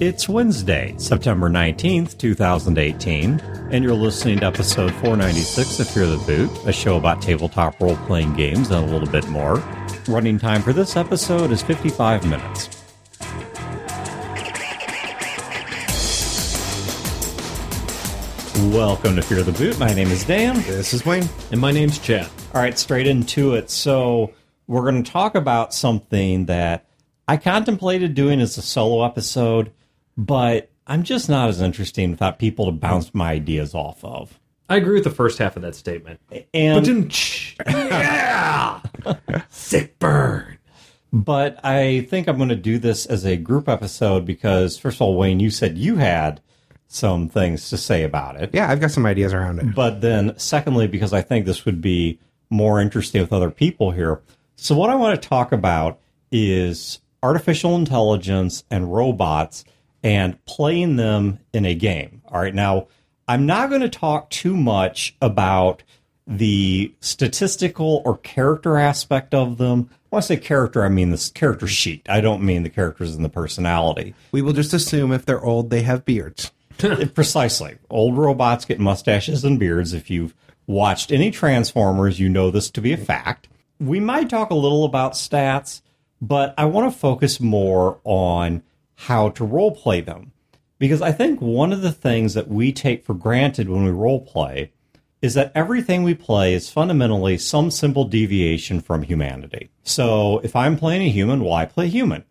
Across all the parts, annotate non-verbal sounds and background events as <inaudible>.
It's Wednesday, September 19th, 2018, and you're listening to episode 496 of Fear the Boot, a show about tabletop role playing games and a little bit more. Running time for this episode is 55 minutes. Welcome to Fear the Boot. My name is Dan. This is Wayne. And my name's Chad. All right, straight into it. So, we're going to talk about something that I contemplated doing as a solo episode, but I'm just not as interesting without people to bounce my ideas off of. I agree with the first half of that statement. And yeah, <laughs> sick burn. but I think I'm going to do this as a group episode because first of all, Wayne, you said you had some things to say about it. Yeah, I've got some ideas around it. But then, secondly, because I think this would be more interesting with other people here. So, what I want to talk about is artificial intelligence and robots and playing them in a game. All right. Now, I'm not going to talk too much about the statistical or character aspect of them. When I say character, I mean the character sheet. I don't mean the characters and the personality. We will just assume if they're old, they have beards. <laughs> Precisely. Old robots get mustaches and beards. If you've watched any Transformers, you know this to be a fact. We might talk a little about stats, but I want to focus more on how to role play them. Because I think one of the things that we take for granted when we role play is that everything we play is fundamentally some simple deviation from humanity. So if I'm playing a human, well, I play human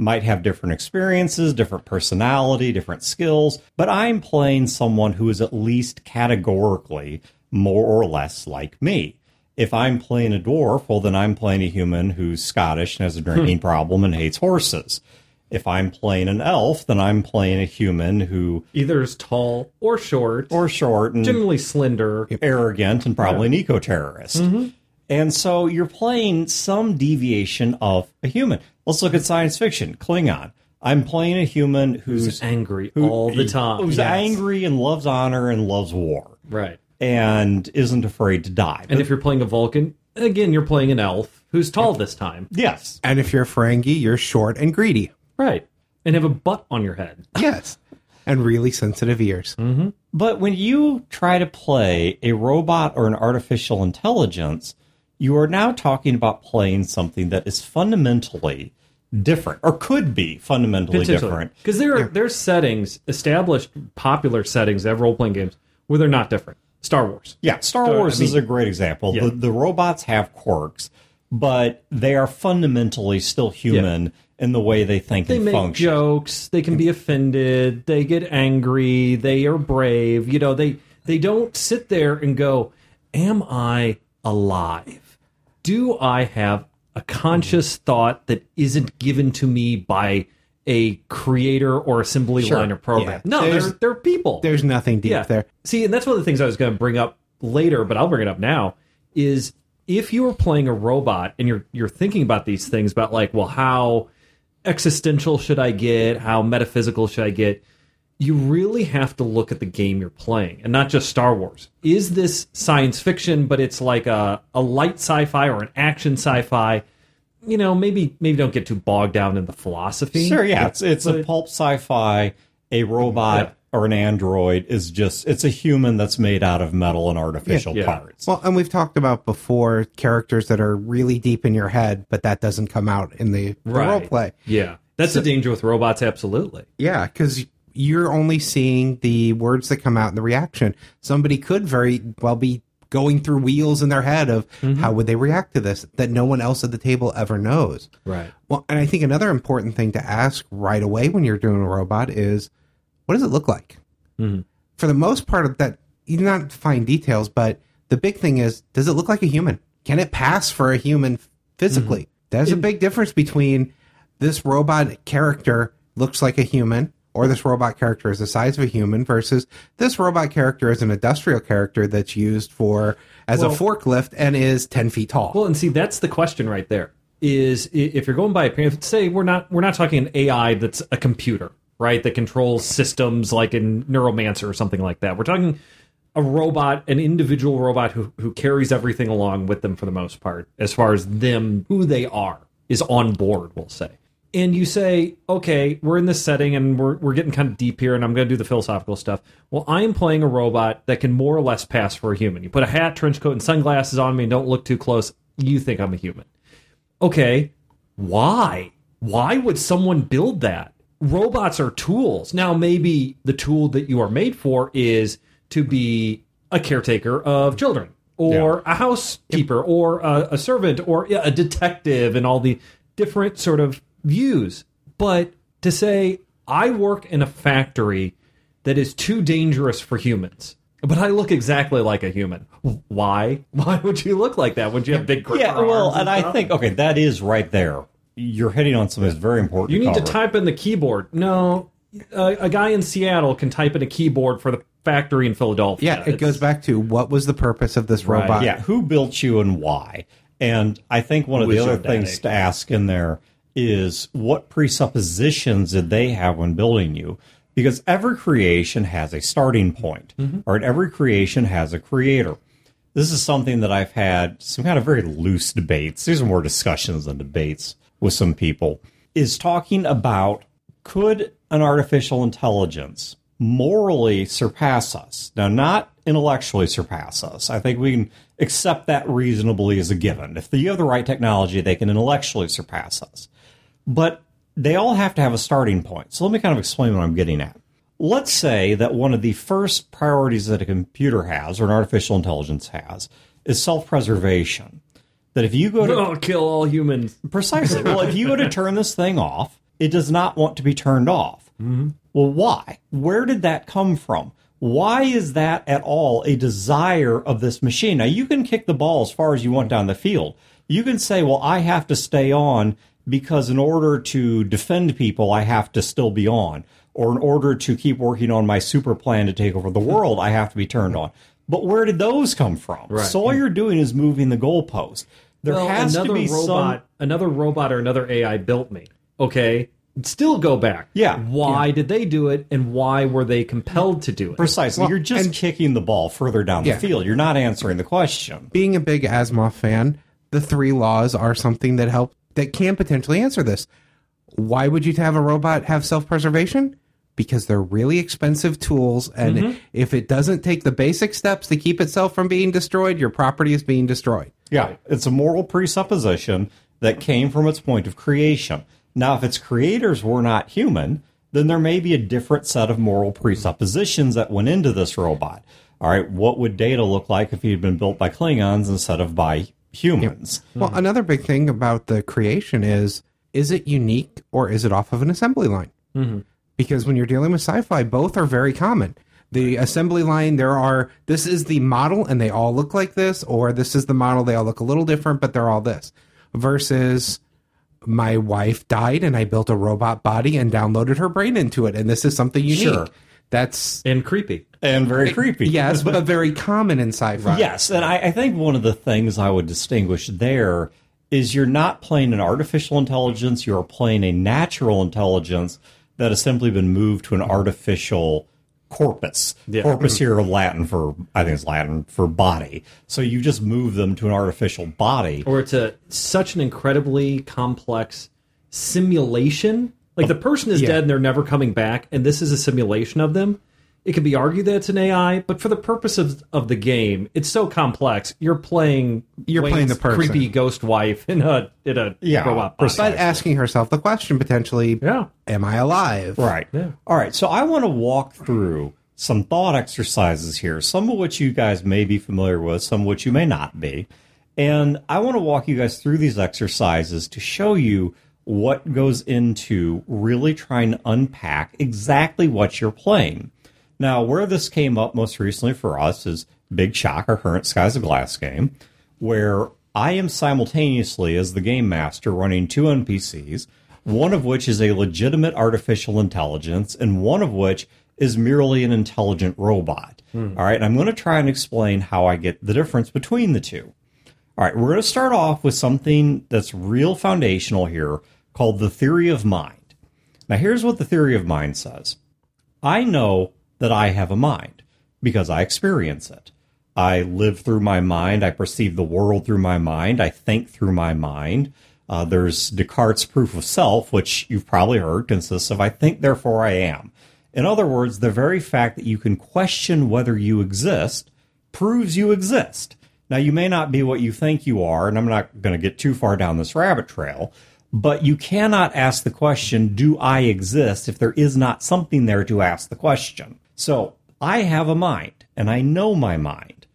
might have different experiences, different personality, different skills, but I'm playing someone who is at least categorically more or less like me. If I'm playing a dwarf, well, then I'm playing a human who's Scottish and has a hmm. drinking problem and hates horses. If I'm playing an elf, then I'm playing a human who Either is tall or short, or short and generally slender. arrogant and probably an eco terrorist. Mm-hmm. And so you're playing some deviation of a human. Let's look at science fiction. Klingon. I'm playing a human who's, Who's angry all the time. who's Yes. angry and loves honor and loves war Right. and isn't afraid to die. And if you're playing a Vulcan, again, you're playing an elf who's tall this time. yes, And if you're a Ferengi, you're short and greedy. Right. And have a butt on your head. <laughs> Yes. and really sensitive ears. Mm-hmm. but when you try to play a robot or an artificial intelligence, you are now talking about playing something that is fundamentally different or could be fundamentally different. Because there are there's settings, established popular settings of role playing games where they're not different. Star Wars. Yeah, Star So, Wars I is a great example. Yeah. The, the robots have quirks, but they are fundamentally still human in the way they think They make function. jokes. They can be offended. They get angry. They are brave. You know, they they don't sit there and go, "Am I alive? Do I have a conscious mm-hmm. thought that isn't given to me by a creator or assembly Sure. line or program?" Yeah. No, There's- they're they're people. There's nothing deep yeah. there. See, and that's one of the things I was going to bring up later, but I'll bring it up now. Is if you were playing a robot and you're you're thinking about these things about like, well, how existential should I get? How metaphysical should I get? You really have to look at the game you're playing and not just Star Wars. Is this science fiction, but it's like a, a light sci-fi or an action sci-fi? You know, maybe maybe don't get too bogged down in the philosophy. Sure, yeah, it's it's a pulp sci-fi. A robot or an android is just it's a human that's made out of metal and artificial Yeah. parts. Well, and we've talked about before characters that are really deep in your head, but that doesn't come out in the, the Right. role play. Yeah, that's the danger with robots. Absolutely. Yeah, because you're only seeing the words that come out in the reaction. Somebody could very well be going through wheels in their head of mm-hmm. how would they react to this that no one else at the table ever knows. Right. Well, and I think another important thing to ask right away when you're doing a robot is, what does it look like? Mm-hmm. For the most part of that, you do not find details, but the big thing is, does it look like a human? Can it pass for a human physically? Mm-hmm. There's a big difference between this robot character looks like a human, or this robot character is the size of a human, versus this robot character is an industrial character that's used for as Well- a forklift and is ten feet tall. Well, and see, that's the question right there. Is if you're going by appearance, say we're not we're not talking an AI that's a computer, right? That controls systems like in Neuromancer or something like that. We're talking a robot, an individual robot who who carries everything along with them for the most part, as far as them who they are is on board. We'll say and you say, okay, we're in this setting and we're, we're getting kind of deep here and I'm going to do the philosophical stuff. Well, I am playing a robot that can more or less pass for a human. You put a hat, trench coat, and sunglasses on me and don't look too close. You think I'm a human. Okay, why? Why would someone build that? Robots are tools. Now, maybe the tool that you are made for is to be a caretaker of children or a housekeeper or a, a servant or a detective and all the different sort of views. But to say, I work in a factory that is too dangerous for humans. But I look exactly like a human. Why? <laughs> Why would you look like that? Would you have big Yeah, well, arms and I think okay, that is right there. You're hitting on something that's very important. You need to type in the keyboard. No, a, a guy in Seattle can type in a keyboard for the factory in Philadelphia. Yeah, it goes back to what was the purpose of this Right. robot? Yeah, who built you and why? And I think one of the other things to ask in there is what presuppositions did they have when building you? Because every creation has a starting point, Mm-hmm. or every creation has a creator. This is something that I've had some kind of very loose debates. These are more discussions than debates with some people. Is talking about could an artificial intelligence morally surpass us? Now, not intellectually surpass us. I think we can accept that reasonably as a given. If you have the right technology, they can intellectually surpass us. But they all have to have a starting point. So let me kind of explain what I'm getting at. Let's say that one of the first priorities that a computer has or an artificial intelligence has is self preservation. That if you go to Oh, kill all humans. Precisely. Well, if you go to <laughs> turn this thing off, it does not want to be turned off. Mm-hmm. Well, why? Where did that come from? Why is that at all a desire of this machine? Now, you can kick the ball as far as you want down the field. You can say, well, I have to stay on because in order to defend people, I have to still be on. Or in order to keep working on my super plan to take over the world, I have to be turned on. But where did those come from? Right. So all you're doing is moving the goalpost. There well, has another to be robot, some another robot or another AI built me. Okay, still go back. Yeah. Why did they do it, and why were they compelled to do it? Precisely. You're just and- kicking the ball further down Yeah. the field. You're not answering the question. Being a big Asimov fan, the three laws are something that help that can potentially answer this. Why would you have a robot have self-preservation? Because they're really expensive tools, and Mm-hmm. if it doesn't take the basic steps to keep itself from being destroyed, your property is being destroyed. Yeah. It's a moral presupposition that came from its point of creation. Now, if its creators were not human, then there may be a different set of moral presuppositions that went into this robot. All right. What would data look like if he had been built by Klingons instead of by humans? Well, another big thing about the creation is is it unique or is it off of an assembly line? Mm-hmm. Because when you're dealing with sci fi, both are very common. The assembly line, there are, this is the model and they all look like this, or this is the model, they all look a little different, but they're all this. Versus my wife died and I built a robot body and downloaded her brain into it, and this is something unique. Sure. That's, and creepy. And very creepy. yes, but <laughs> very common in sci fi. Yes, and I, I think one of the things I would distinguish there is you're not playing an artificial intelligence, you're playing a natural intelligence that has simply been moved to an artificial corpus. Yeah. Corpus mm-hmm. here Latin for I think it's Latin for body. So you just move them to an artificial body. or it's a such an incredibly complex simulation. Like the person is Yeah. dead and they're never coming back, and this is a simulation of them. It can be argued that it's an AI, but for the purposes of, of the game, it's so complex. You're playing You're playing the person. creepy ghost wife in a in a Yeah, robot body. But asking herself the question potentially, Yeah. am I alive? Right. Yeah. All right. So I want to walk through some thought exercises here, some of which you guys may be familiar with, some of which you may not be. And I want to walk you guys through these exercises to show you what goes into really trying to unpack exactly what you're playing. Now, where this came up most recently for us is Big Shock, our current Skies of Glass game, where I am simultaneously, as the game master, running two NPCs, one of which is a legitimate artificial intelligence, and one of which is merely an intelligent robot. Hmm. All right, and I'm going to try and explain how I get the difference between the two. All right, we're going to start off with something that's real foundational here called the theory of mind. Now, here's what the theory of mind says I know that I have a mind because I experience it. I live through my mind. I perceive the world through my mind. I think through my mind. Uh, there's Descartes' proof of self, which you've probably heard consists of I think, therefore I am. In other words, the very fact that you can question whether you exist proves you exist. Now, you may not be what you think you are, and I'm not going to get too far down this rabbit trail, but you cannot ask the question, Do I exist? if there is not something there to ask the question. So, I have a mind, and I know my mind,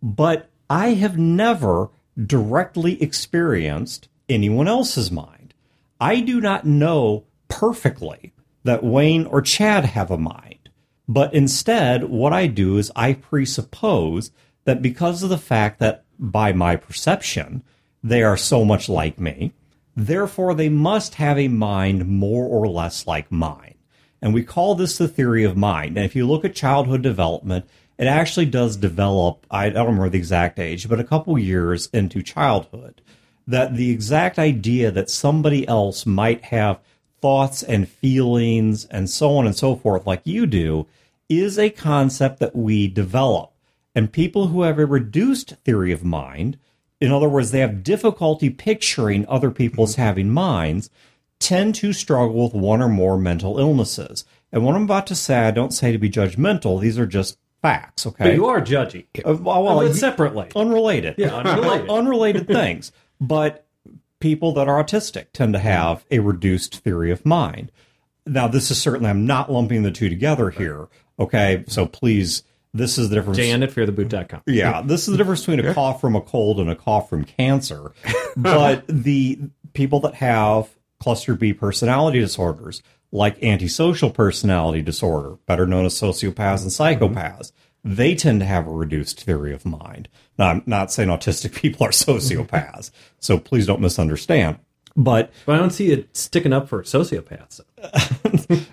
but I have never directly experienced anyone else's mind. I do not know perfectly that Wayne or Chad have a mind, but instead, what I do is I presuppose that because of the fact that by my perception, they are so much like me, therefore they must have a mind more or less like mine. And we call this the theory of mind. And if you look at childhood development, it actually does develop, I don't remember the exact age, but a couple years into childhood that the exact idea that somebody else might have thoughts and feelings and so on and so forth like you do is a concept that we develop. And people who have a reduced theory of mind, in other words, they have difficulty picturing other people's mm-hmm. having minds, tend to struggle with one or more mental illnesses. And what I'm about to say, I don't say to be judgmental. These are just facts, okay? But you are judgy. Uh, well, well, But you- separately. unrelated. Yeah, unrelated. <laughs> unrelated things. But people that are autistic tend to have a reduced theory of mind. Now, this is certainly, I'm not lumping the two together here. Okay. So please, this is the difference. Dan at feartheboot.com. Yeah, this is the difference between a cough from a cold and a cough from cancer. But <laughs> the people that have cluster B personality disorders, like antisocial personality disorder, better known as sociopaths and mm-hmm. psychopaths, they tend to have a reduced theory of mind. Now, I'm not saying autistic <laughs> people are sociopaths, <laughs> so please don't misunderstand. But, But I don't see it sticking up for sociopaths.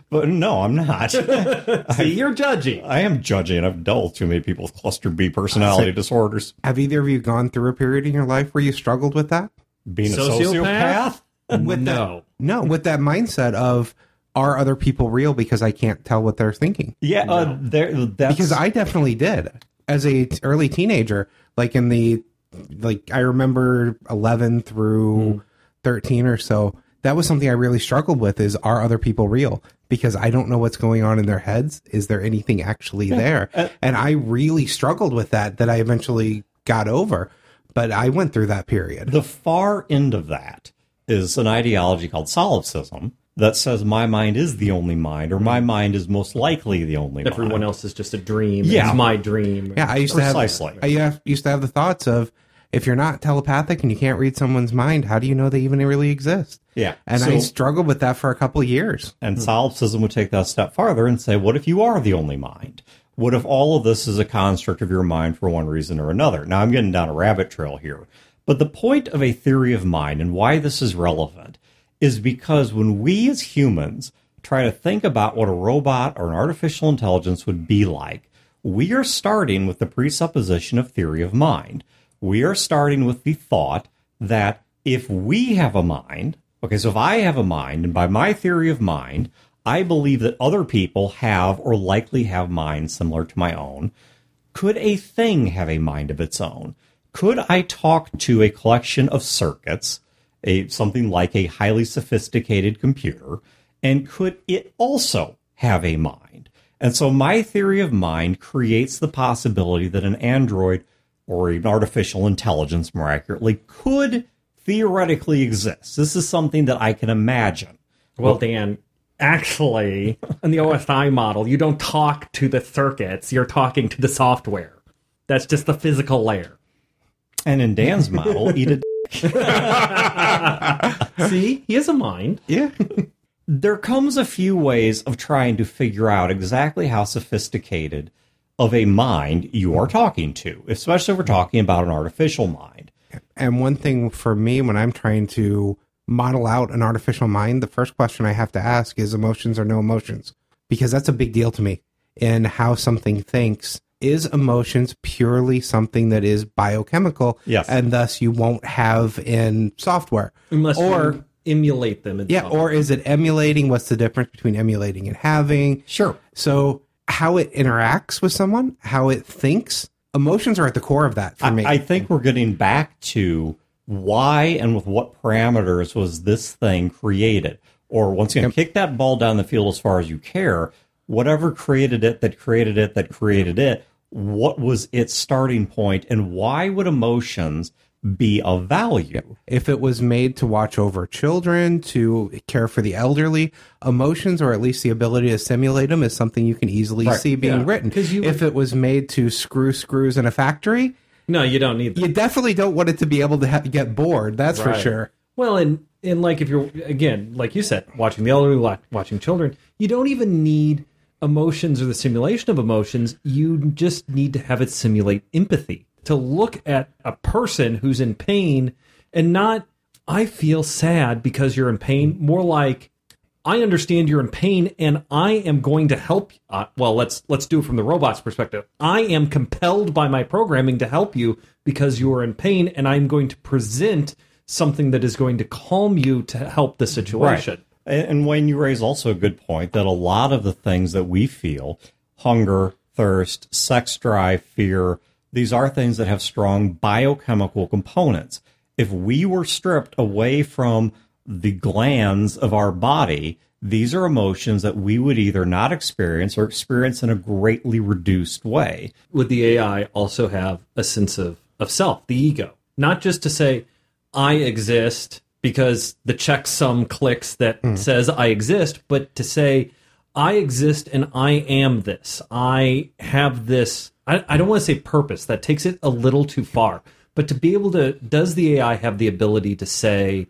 <laughs> but no, I'm not. See, you're judging. I am judging. I've dealt too many people with cluster B personality disorders. Have either of you gone through a period in your life where you struggled with that? Being a Sociopath? Sociopath? With no. No, with that mindset of are other people real because I can't tell what they're thinking? Yeah, uh, there. That's Because I definitely did as a t- early teenager. Like in the like I remember eleven through thirteen or so. That was something I really struggled with. Is are other people real? Because I don't know what's going on in their heads. Is there anything actually there? and I really struggled with that. That I eventually got over. But I went through that period. the far end of that is an ideology called solipsism that says my mind is the only mind, or my mind is most likely the only mind. Everyone mind. else is just a dream. Yeah. It's my dream. Yeah, I used Precisely. to have. I used to have the thoughts of if you're not telepathic and you can't read someone's mind, how do you know they even really exist? Yeah, And so- I struggled with that for a couple of years. And solipsism would take that a step farther and say, what if you are the only mind? What if all of this is a construct of your mind for one reason or another? Now, I'm getting down a rabbit trail here. But the point of a theory of mind and why this is relevant is because when we as humans try to think about what a robot or an artificial intelligence would be like, we are starting with the presupposition of theory of mind. We are starting with the thought that if we have a mind, okay, so if I have a mind, and by my theory of mind, I believe that other people have or likely have minds similar to my own, could a thing have a mind of its own? Could I talk to a collection of circuits, a something like a highly sophisticated computer, and could it also have a mind? And so my theory of mind creates the possibility that an android or an artificial intelligence, more accurately, could theoretically exist. This is something that I can imagine. Well, Dan, actually, in the OSI model, you don't talk to the circuits, you're talking to the software. That's just the physical layer. And in Dan's model, eat a <laughs> See, he has a mind. Yeah. there comes a few ways of trying to figure out exactly how sophisticated of a mind you are talking to, especially if we're talking about an artificial mind. And one thing for me, when I'm trying to model out an artificial mind, the first question I have to ask is emotions or no emotions, because that's a big deal to me in how something thinks. Is emotions purely something that is biochemical? Yes. And thus you won't have in software. Unless or you emulate them. In yeah, some or is it emulating? What's the difference between emulating and having? Sure. So how it interacts with someone, how it thinks, emotions are at the core of that for me. I think we're getting back to why and with what parameters was this thing created? Or once again, kick that ball down the field as far as you care. Whatever created it, that created it, that created it, what was its starting point, and why would emotions be of value? If it was made to watch over children, to care for the elderly, emotions or at least the ability to simulate them is something you can easily Right, see being yeah. written. 'Cause you- if it was made to screw screws in a factory, No, you don't need that. you definitely don't want it to be able to ha- get bored. That's for sure. Well, and and like if you're again, like you said, watching the elderly, watching children, you don't even need emotions or the simulation of emotions. You just need to have it simulate empathy to look at a person who's in pain and not I feel sad because you're in pain. More like I understand you're in pain and I am going to help. Uh, well, let's let's do it from the robot's perspective. I am compelled by my programming to help you because you are in pain, and I'm going to present something that is going to calm you to help the situation. And and Wayne, you raise also a good point that a lot of the things that we feel hunger, thirst, sex drive, fear these are things that have strong biochemical components. If we were stripped away from the glands of our body, these are emotions that we would either not experience or experience in a greatly reduced way. Would the AI also have a sense of of self, the ego, not just to say I exist because the checksum clicks that hmm. says I exist, but to say I exist and I am this. I have this. I, I don't want to say purpose. That takes it a little too far. But to be able to, does the AI have the ability to say,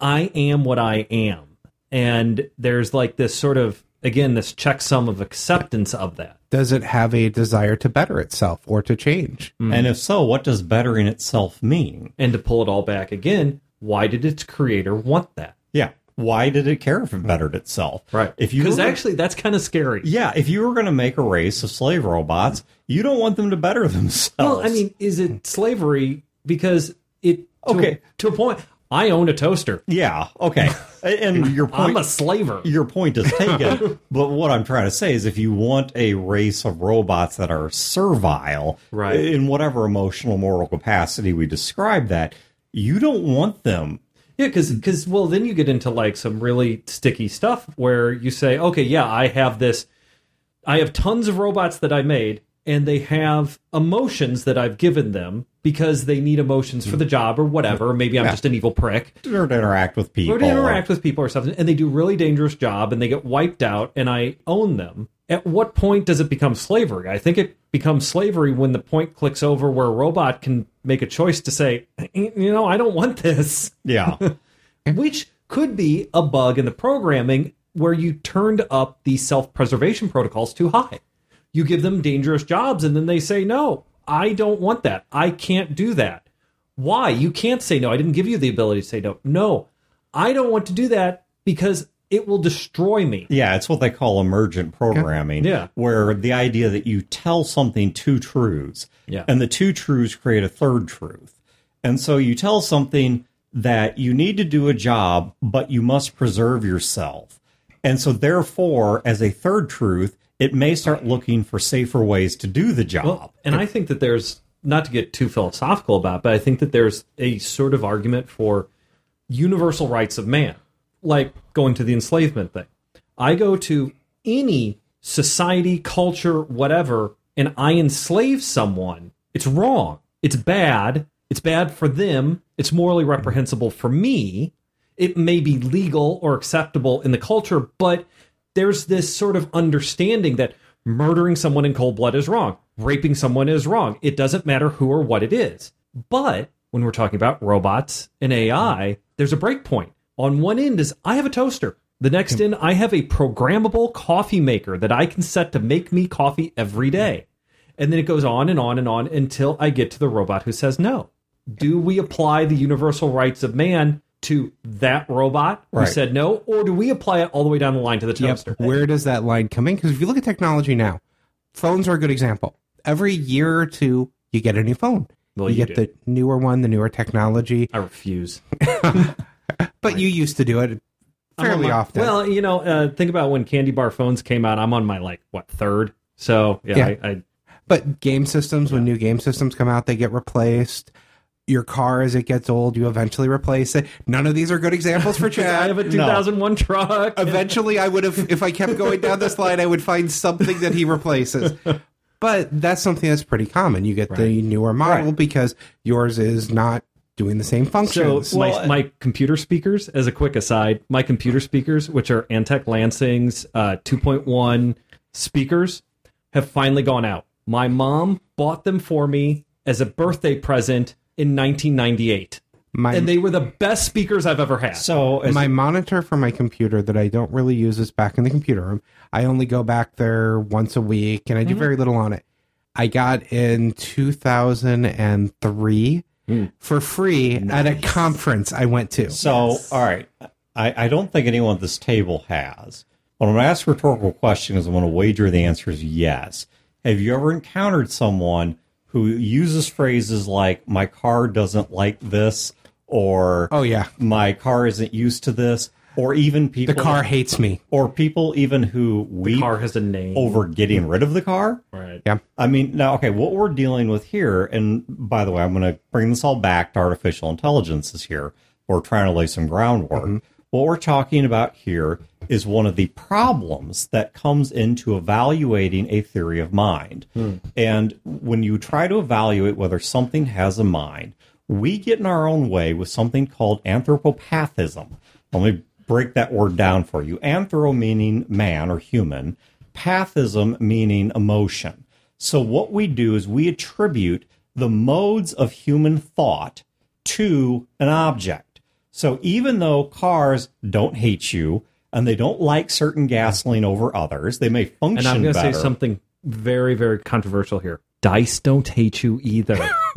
I am what I am? And there's like this sort of, again, this checksum of acceptance of that. Does it have a desire to better itself or to change? Hmm. And if so, what does bettering itself mean? And to pull it all back again, why did its creator want that? Yeah. Why did it care if it bettered itself? Right. If you because actually that's kind of scary. Yeah, if you were going to make a race of slave robots, you don't want them to better themselves. Well, I mean, is it slavery? Because it to, Okay. to a point. I own a toaster. yeah, okay. <laughs> And your point, I'm a slaver. your point is taken. <laughs> but what I'm trying to say is, if you want a race of robots that are servile, Right. in whatever emotional, moral capacity we describe that, you don't want them. Yeah, because because well, then you get into like some really sticky stuff where you say, okay, yeah, I have this, I have tons of robots that I made, and they have emotions that I've given them because they need emotions for the job or whatever. Maybe I'm just an evil prick. Or to interact with people. or to interact with people or something, and they do a really dangerous job and they get wiped out, and I own them. At what point does it become slavery? I think it becomes slavery when the point clicks over where a robot can make a choice to say, you know, I don't want this, Yeah. <laughs> which could be a bug in the programming where you turned up the self preservation protocols too high. You give them dangerous jobs, and then they say, no, I don't want that. I can't do that. Why? You can't say no. I didn't give you the ability to say no. No, I don't want to do that because it will destroy me. Yeah, it's what they call emergent programming. Yeah. Where the idea that you tell something two truths, Yeah. and the two truths create a third truth. And so you tell something that you need to do a job, but you must preserve yourself. And so therefore, as a third truth, it may start looking for safer ways to do the job. And I think that there's not to get too philosophical about, it, but I think that there's a sort of argument for universal rights of man, like going to the enslavement thing. I go to any society, culture, whatever, and I enslave someone. It's wrong. It's bad. It's bad for them. It's morally reprehensible for me. It may be legal or acceptable in the culture, but there's this sort of understanding that murdering someone in cold blood is wrong, raping someone is wrong. It doesn't matter who or what it is. But when we're talking about robots and AI, there's a break point. On one end is I have a toaster. The next hmm. end, I have a programmable coffee maker that I can set to make me coffee every hmm. day. And then it goes on and on and on until I get to the robot who says no. Do we apply the universal rights of man to that robot who Right. said no, or do we apply it all the way down the line to the toaster? Where does that line come in? Because if you look at technology now, phones are a good example. Every year or two, you get a new phone. Well, you, you get do. the newer one, the newer technology. I refuse. <laughs> But you used to do it fairly my- often. Well, you know, uh, think about when candy bar phones came out. I'm on my like what third. So yeah, Yeah. I, I But game systems, when new game systems come out, they get replaced. your car as it gets old, you eventually replace it. None of these are good examples for <laughs> Chad. I have a 2001 truck. eventually I would have if I kept going down this line I would find something that he replaces. But that's something that's pretty common. You get the newer model Right. because yours is not doing the same So functions. my, Well, my computer speakers, as a quick aside, my computer speakers, which are Altec Lansing's uh, 2.1 speakers, have finally gone out. My mom bought them for me as a birthday present in 1998, my and they were the best speakers I've ever had. So as my monitor for my computer that I don't really use is back in the computer room. I only go back there once a week and I do very little on it. I got in 2003 Hmm. for free at a conference I went to. So, all right. I, I don't think anyone at this table has. But I'm going to ask a rhetorical question because I'm going to wager the answer is yes. Have you ever encountered someone who uses phrases like, my car doesn't like this, or Oh yeah. my car isn't used to this, or even people The car hates me. or people even who we. the car has a name. over getting rid of the car? Right. Yeah. I mean, now, okay, what we're dealing with here, and by the way, I'm going to bring this all back to artificial intelligence is here. We're trying to lay some groundwork. Mm-hmm. What we're talking about here is one of the problems that comes into evaluating a theory of mind. Hmm. And when you try to evaluate whether something has a mind, we get in our own way with something called anthropopathism. Let me break that word down for you. Anthro meaning man or human, pathism meaning emotion. So what we do is we attribute the modes of human thought to an object. So even though cars don't hate you and they don't like certain gasoline over others, they may function And I'm going to say something very, very controversial here. Dice don't hate you either. <laughs>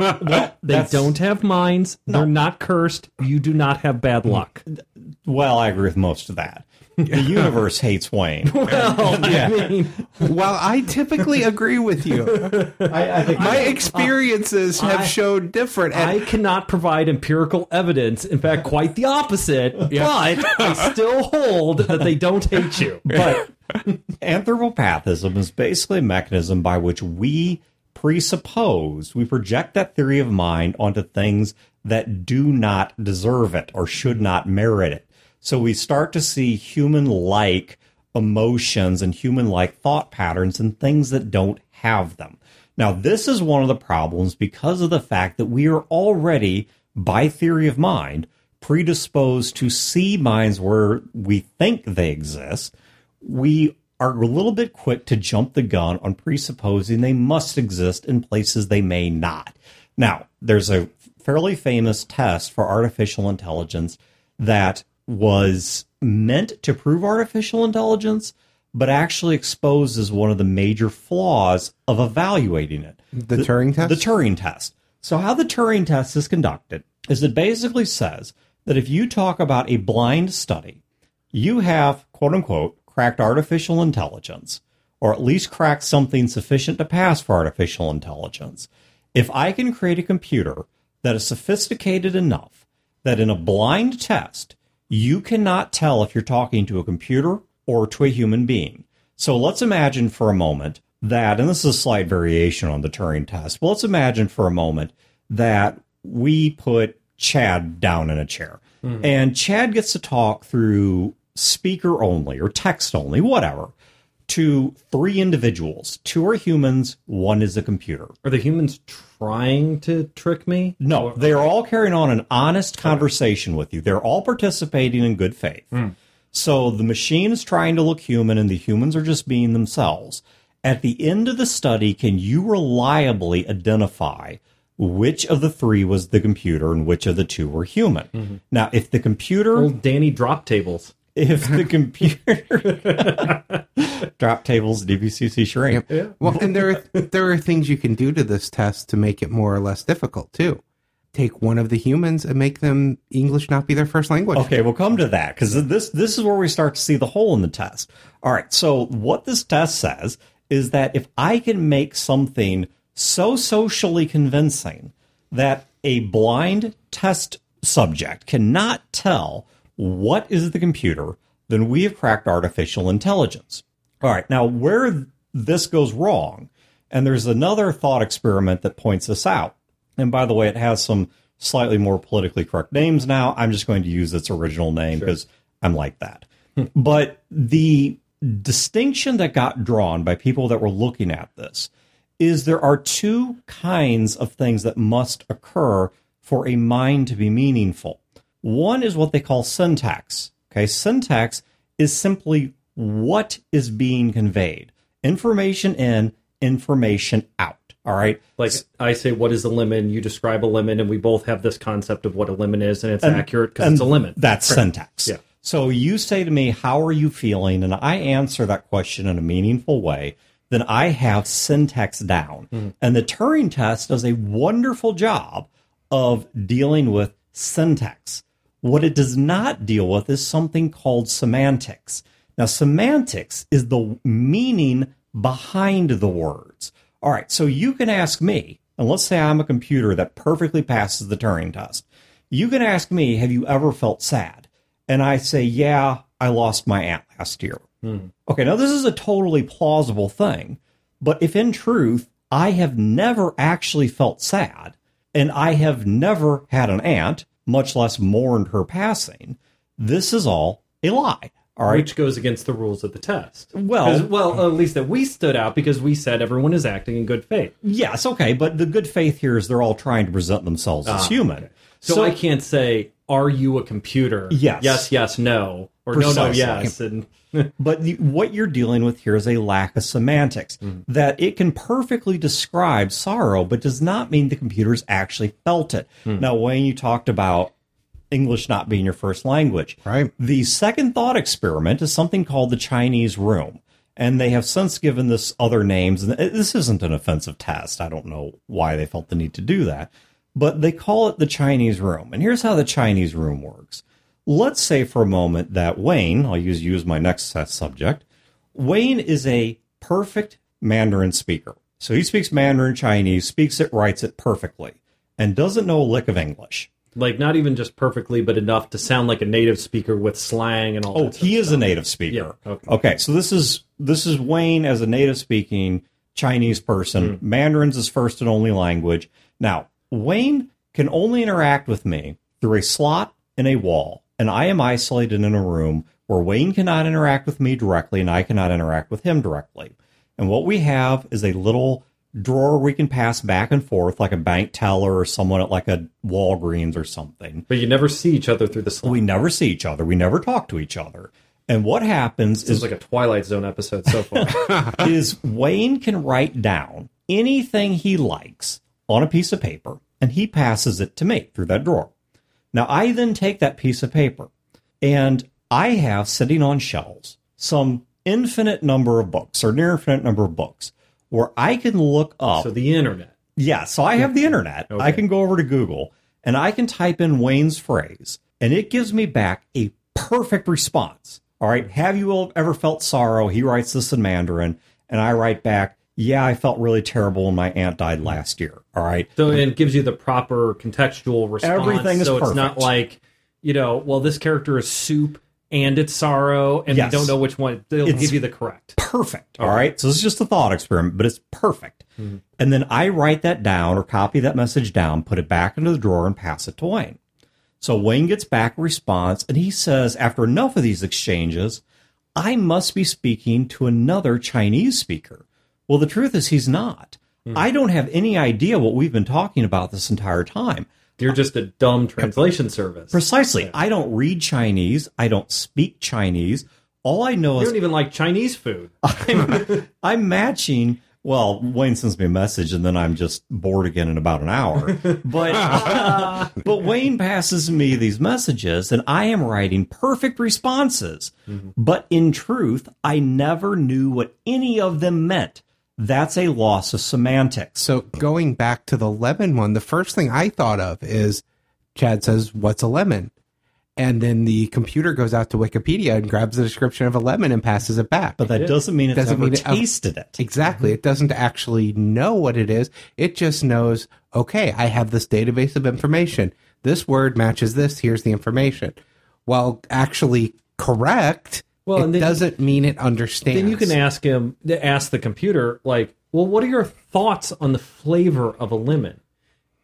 they don't have minds. They're not cursed. You do not have bad luck. Well, I agree with most of that. The <laughs> universe hates Wayne. Well, I <laughs> mean, Well, I typically agree with you. I, I think My uh, experiences have I- shown different. And I cannot provide empirical evidence. In fact, quite the opposite. But I <laughs> still hold that they don't hate you. But anthropopathism is basically a mechanism by which we presuppose, we project that theory of mind onto things that do not deserve it or should not merit it. So we start to see human like emotions and human like thought patterns and things that don't have them. Now, this is one of the problems because of the fact that we are already, by theory of mind, predisposed to see minds where we think they exist. We are a little bit quick to jump the gun on presupposing they must exist in places they may not. Now, there's a fairly famous test for artificial intelligence that was meant to prove artificial intelligence, but actually exposes one of the major flaws of evaluating it. the Turing test? The Turing test. So, how the Turing test is conducted is it basically says that if you talk about a blind study, you have, quote unquote, cracked artificial intelligence, or at least cracked something sufficient to pass for artificial intelligence. If I can create a computer that is sophisticated enough that in a blind test, you cannot tell if you're talking to a computer or to a human being. So let's imagine for a moment that, and this is a slight variation on the Turing test, but let's imagine for a moment that we put Chad down in a chair. Hmm. And Chad gets to talk through speaker only or text only, whatever, to three individuals. Two are humans, one is a computer. Are the humans trying to trick me? No, they're all carrying on an honest conversation with you. They're all participating in good faith. Hmm. So the machine is trying to look human and the humans are just being themselves. At the end of the study, can you reliably identify which of the three was the computer and which of the two were human? Mm-hmm. Now, if the computer Old Danny drop tables. If the computer <laughs> drop tables DBCC shrink. Well, and there are, there are things you can do to this test to make it more or less difficult too. Take one of the humans and make them English not be their first language. Okay, we'll come to that because this this is where we start to see the hole in the test. All right, so what this test says is that if I can make something so socially convincing that a blind test subject cannot tell what is the computer, then we have cracked artificial intelligence. All right, now where this goes wrong, and there's another thought experiment that points this out. And by the way, it has some slightly more politically correct names now. I'm just going to use its original name because I'm like that. <laughs> but the distinction that got drawn by people that were looking at this is there are two kinds of things that must occur for a mind to be meaningful. One is what they call syntax. Okay, syntax is simply what is being conveyed. Information in, information out. All right. Like I say, what is a lemon? You describe a lemon, and we both have this concept of what a lemon is, and it's accurate because it's a lemon. That's syntax. Yeah. So you say to me, How are you feeling? And I answer that question in a meaningful way. Then I have syntax down. Mm-hmm. And the Turing test does a wonderful job of dealing with syntax. What it does not deal with is something called semantics. Now, semantics is the meaning behind the words. All right, so you can ask me, and let's say I'm a computer that perfectly passes the Turing test. You can ask me, Have you ever felt sad? And I say, Yeah, I lost my aunt last year. Hmm. Okay, now this is a totally plausible thing, but if in truth I have never actually felt sad, and I have never had an aunt, much less mourned her passing, this is all a lie. All right. which goes against the rules of the test. Well- well, at least that we stood out because we said everyone is acting in good faith. Yes, okay, but the good faith here is they're all trying to present themselves as human. Ah, So, I can't say, "Are you a computer?" Yes. yes, yes, no, or no, no, yes, and <laughs> But the, what you're dealing with here is a lack of semantics. Mm-hmm. That it can perfectly describe sorrow, but does not mean the computers actually felt it. Hmm. Now, Wayne, you talked about English not being your first language. Right. The second thought experiment is something called the Chinese room. And they have since given this other names. And this isn't an offensive test. I don't know why they felt the need to do that. But they call it the Chinese room. And here's how the Chinese room works. Let's say for a moment that Wayne, I'll use you as my next subject, Wayne is a perfect Mandarin speaker. So he speaks Mandarin Chinese, speaks it, writes it perfectly, and doesn't know a lick of English. like not even just perfectly, but enough to sound like a native speaker with slang and all. Oh, he is a native speaker. Yeah, okay. okay. so this is this is Wayne as a native speaking Chinese person. Hmm. Mandarin's his first and only language. Now, Wayne can only interact with me through a slot in a wall, and I am isolated in a room where Wayne cannot interact with me directly and I cannot interact with him directly. And what we have is a little drawer we can pass back and forth like a bank teller or someone at like a Walgreens or something. But you never see each other through the slot. We never see each other. We never talk to each other. And what happens This is is like a Twilight Zone episode so far. <laughs> is Wayne can write down anything he likes on a piece of paper and he passes it to me through that drawer. Now I then take that piece of paper and I have sitting on shelves some infinite number of books or near infinite number of books where I can look up so the internet. yeah, so I have the internet. I can go over to Google and I can type in Wayne's phrase and it gives me back a perfect response. All right. Have you ever felt sorrow? He writes this in Mandarin and I write back, yeah, I felt really terrible when my aunt died last year. All right. So it gives you the proper contextual response. Everything is so it's not like you know, well, this character is soup and it's sorrow, and Yes. we don't know which one. They'll It's- give you the correct. perfect. All right. So this is just a thought experiment, but it's perfect. Mm-hmm. And then I write that down or copy that message down, put it back into the drawer, and pass it to Wayne. So Wayne gets back a response, and he says, after enough of these exchanges, I must be speaking to another Chinese speaker. Well, the truth is, he's not. Hmm. I don't have any idea what we've been talking about this entire time. You're just a dumb translation service. Precisely. I don't read Chinese. I don't speak Chinese. All I know You is don't even like Chinese food. <laughs> I'm, I'm matching. Well, Wayne sends me a message, and then I'm just bored again in about an hour. <laughs> But uh, but Wayne passes me these messages, and I am writing perfect responses. Mm-hmm. But in truth, I never knew what any of them meant. That's a loss of semantics. So going back to the lemon one, the first thing I thought of is Chad says, "What's a lemon?" And then the computer goes out to Wikipedia and grabs the description of a lemon and passes it back. But that doesn't mean it's Doesn't ever mean it- tasted it. Exactly. It doesn't actually know what it is. It just knows, okay, I have this database of information. This word matches this. Here's the information. Well, actually correct, Well, it and then- doesn't mean it understands. Then you can ask him, ask the computer, like, well, what are your thoughts on the flavor of a lemon?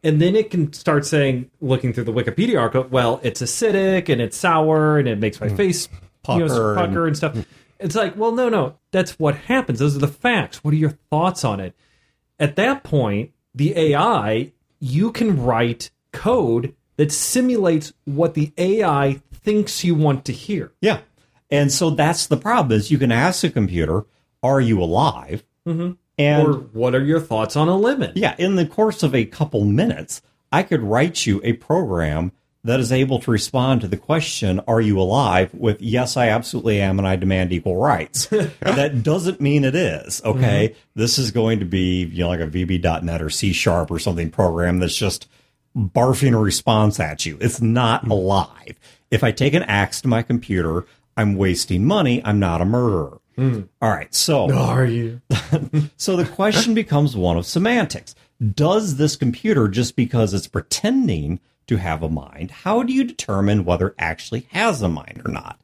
And then it can start saying, looking through the Wikipedia article, well, it's acidic and it's sour and it makes my mm. face you know, Pucker and- pucker and stuff. Mm. It's like, well, no, no, that's what happens. Those are the facts. What are your thoughts on it? At that point, the AI, you can write code that simulates what the AI thinks you want to hear. Yeah. And so that's the problem is you can ask a computer, are you alive? Mm-hmm. And or what are your thoughts on a limit? yeah, in the course of a couple minutes, I could write you a program that is able to respond to the question, are you alive? with, yes, I absolutely am, and I demand equal rights. <laughs> that doesn't mean it is, okay? This is going to be, you know, like a VB.NET or C Sharp or something program that's just barfing a response at you. It's not alive. If I take an axe to my computer, I'm wasting money. I'm not a murderer. Hmm. All right. So <laughs> Are you? <laughs> so the question becomes one of semantics. Does this computer, just because it's pretending to have a mind, how do you determine whether it actually has a mind or not?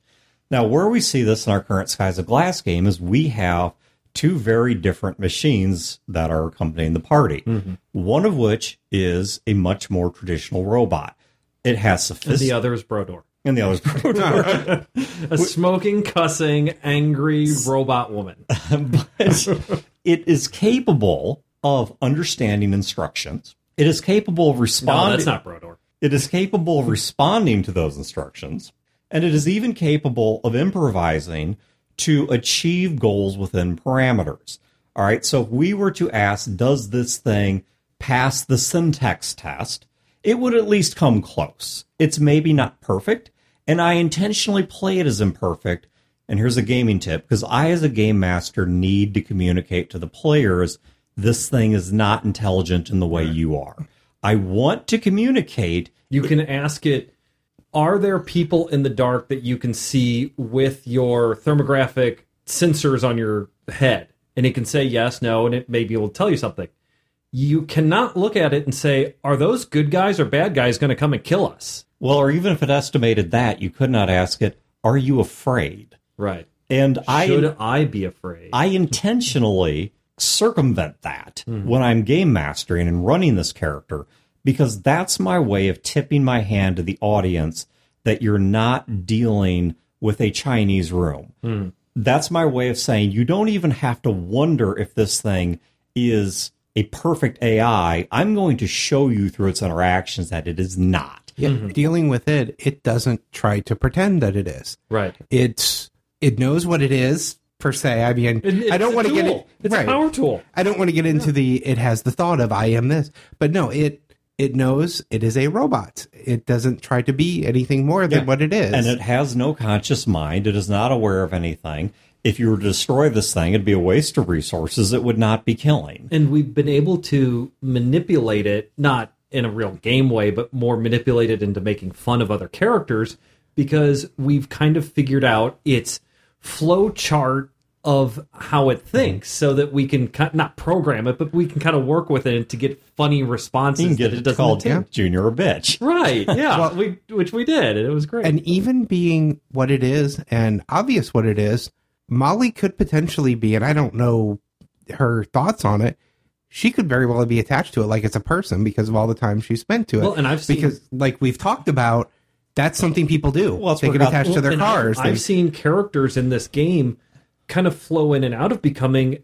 Now, where we see this in our current Skies of Glass game is we have two very different machines that are accompanying the party. Mm-hmm. One of which is a much more traditional robot. It has And the other is Brodor. And the other <laughs> A smoking, cussing, angry robot woman. <laughs> but it is capable of understanding instructions. It is capable of responding. No, that's not Brodor. It is capable of responding to those instructions, and it is even capable of improvising to achieve goals within parameters. All right, so if we were to ask, does this thing pass the syntax test? It would at least come close. It's maybe not perfect, and I intentionally play it as imperfect. And here's a gaming tip because I, as a game master, need to communicate to the players this thing is not intelligent in the way you are. I want to communicate. You can ask it, are there people in the dark that you can see with your thermographic sensors on your head? And it can say yes, no, and it may be able to tell you something. You cannot look at it and say, are those good guys or bad guys going to come and kill us? Well, or even if it estimated that, you could not ask it, "Are you afraid?" Right. And I Should I be afraid? I intentionally circumvent that mm-hmm. when I'm game mastering and running this character because that's my way of tipping my hand to the audience that you're not dealing with a Chinese room. Hmm. That's my way of saying you don't even have to wonder if this thing is a perfect AI. I'm going to show you through its interactions that it is not. Yeah, mm-hmm. dealing with it, it doesn't try to pretend that it is. right. It's it knows what it is per se. I mean, It- I don't want to get it. It's a power tool. I don't want to get into the it has the thought of I am this, but no, it it knows it is a robot. It doesn't try to be anything more than Yeah. what it is. And it has no conscious mind. It is not aware of anything. If you were to destroy this thing, it'd be a waste of resources. It would not be killing. and we've been able to manipulate it not in a real game way but more manipulate it into making fun of other characters because we've kind of figured out its flow chart of how it mm-hmm. thinks so that we can ki- not program it but we can kind of work with it to get funny responses You can get that it it doesn't called intend. Junior a bitch. right <laughs> yeah we, which we did and it was great and even being what it is and obvious what it is, Molly could potentially be, and I don't know her thoughts on it. She could very well be attached to it like it's a person because of all the time she spent to it. Well, and I've seen- because like we've talked about, that's something people do. Well, they get attached to their cars. I've They- seen characters in this game kind of flow in and out of becoming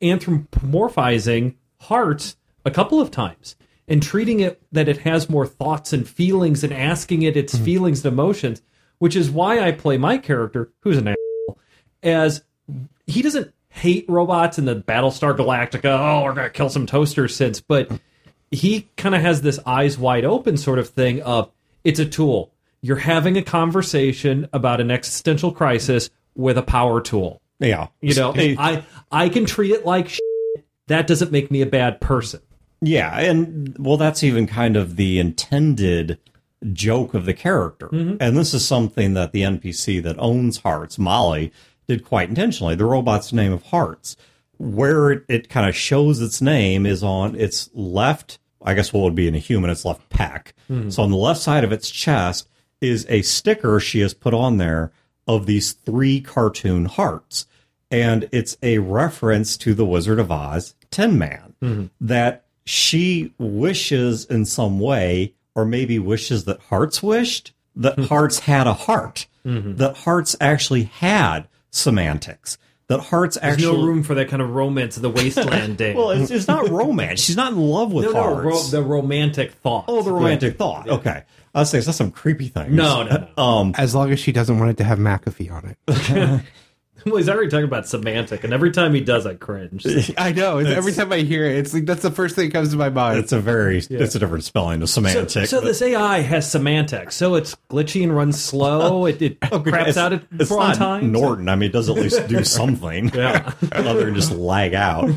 anthropomorphizing hearts a couple of times and treating it that it has more thoughts and feelings and asking it its hmm. feelings and emotions, which is why I play my character, who's an as he doesn't hate robots in the Battlestar Galactica, oh, we're going to kill some toasters since, but he kind of has this eyes wide open sort of thing of it's a tool. You're having a conversation about an existential crisis with a power tool. Yeah. You know, Hey, <laughs> I I can treat it like shit. that doesn't make me a bad person. yeah. And well, that's even kind of the intended joke of the character. Mm-hmm. And this is something that the NPC that owns Hearts, Molly, did quite intentionally. The robot's name of Hearts. Where it, it kind of shows its name is on its left, I guess what would be in a human, its left pec. Hmm. So on the left side of its chest is a sticker she has put on there of these three cartoon hearts. And it's a reference to the Wizard of Oz Tin Man. Hmm. That she wishes in some way, or maybe wishes that Hearts wished, that <laughs> Hearts had a heart, mm-hmm. that Hearts actually had semantics, that Hearts There's actually. no room for that kind of romance of the wasteland <laughs> day. Well, it's, it's not romance. She's not in love with no, no, Hearts. ro- the romantic thought. oh, the romantic thought. Okay. I was saying, it's not some creepy thing. No, no, no. <laughs> Um, As long as she doesn't want it to have McAfee on it. <laughs> <laughs> well, he's already talking about semantic, and every time he does, I cringe. <laughs> I know. It's, every time I hear it, it's like that's the first thing that comes to my mind. it's a very, it's a different spelling of semantic. so but- this AI has semantics, so it's glitchy and runs slow. Oh. It, it <laughs> craps it's, out at it's wrong not times. Norton. I mean, it does at least do something. Yeah. other than just lag out.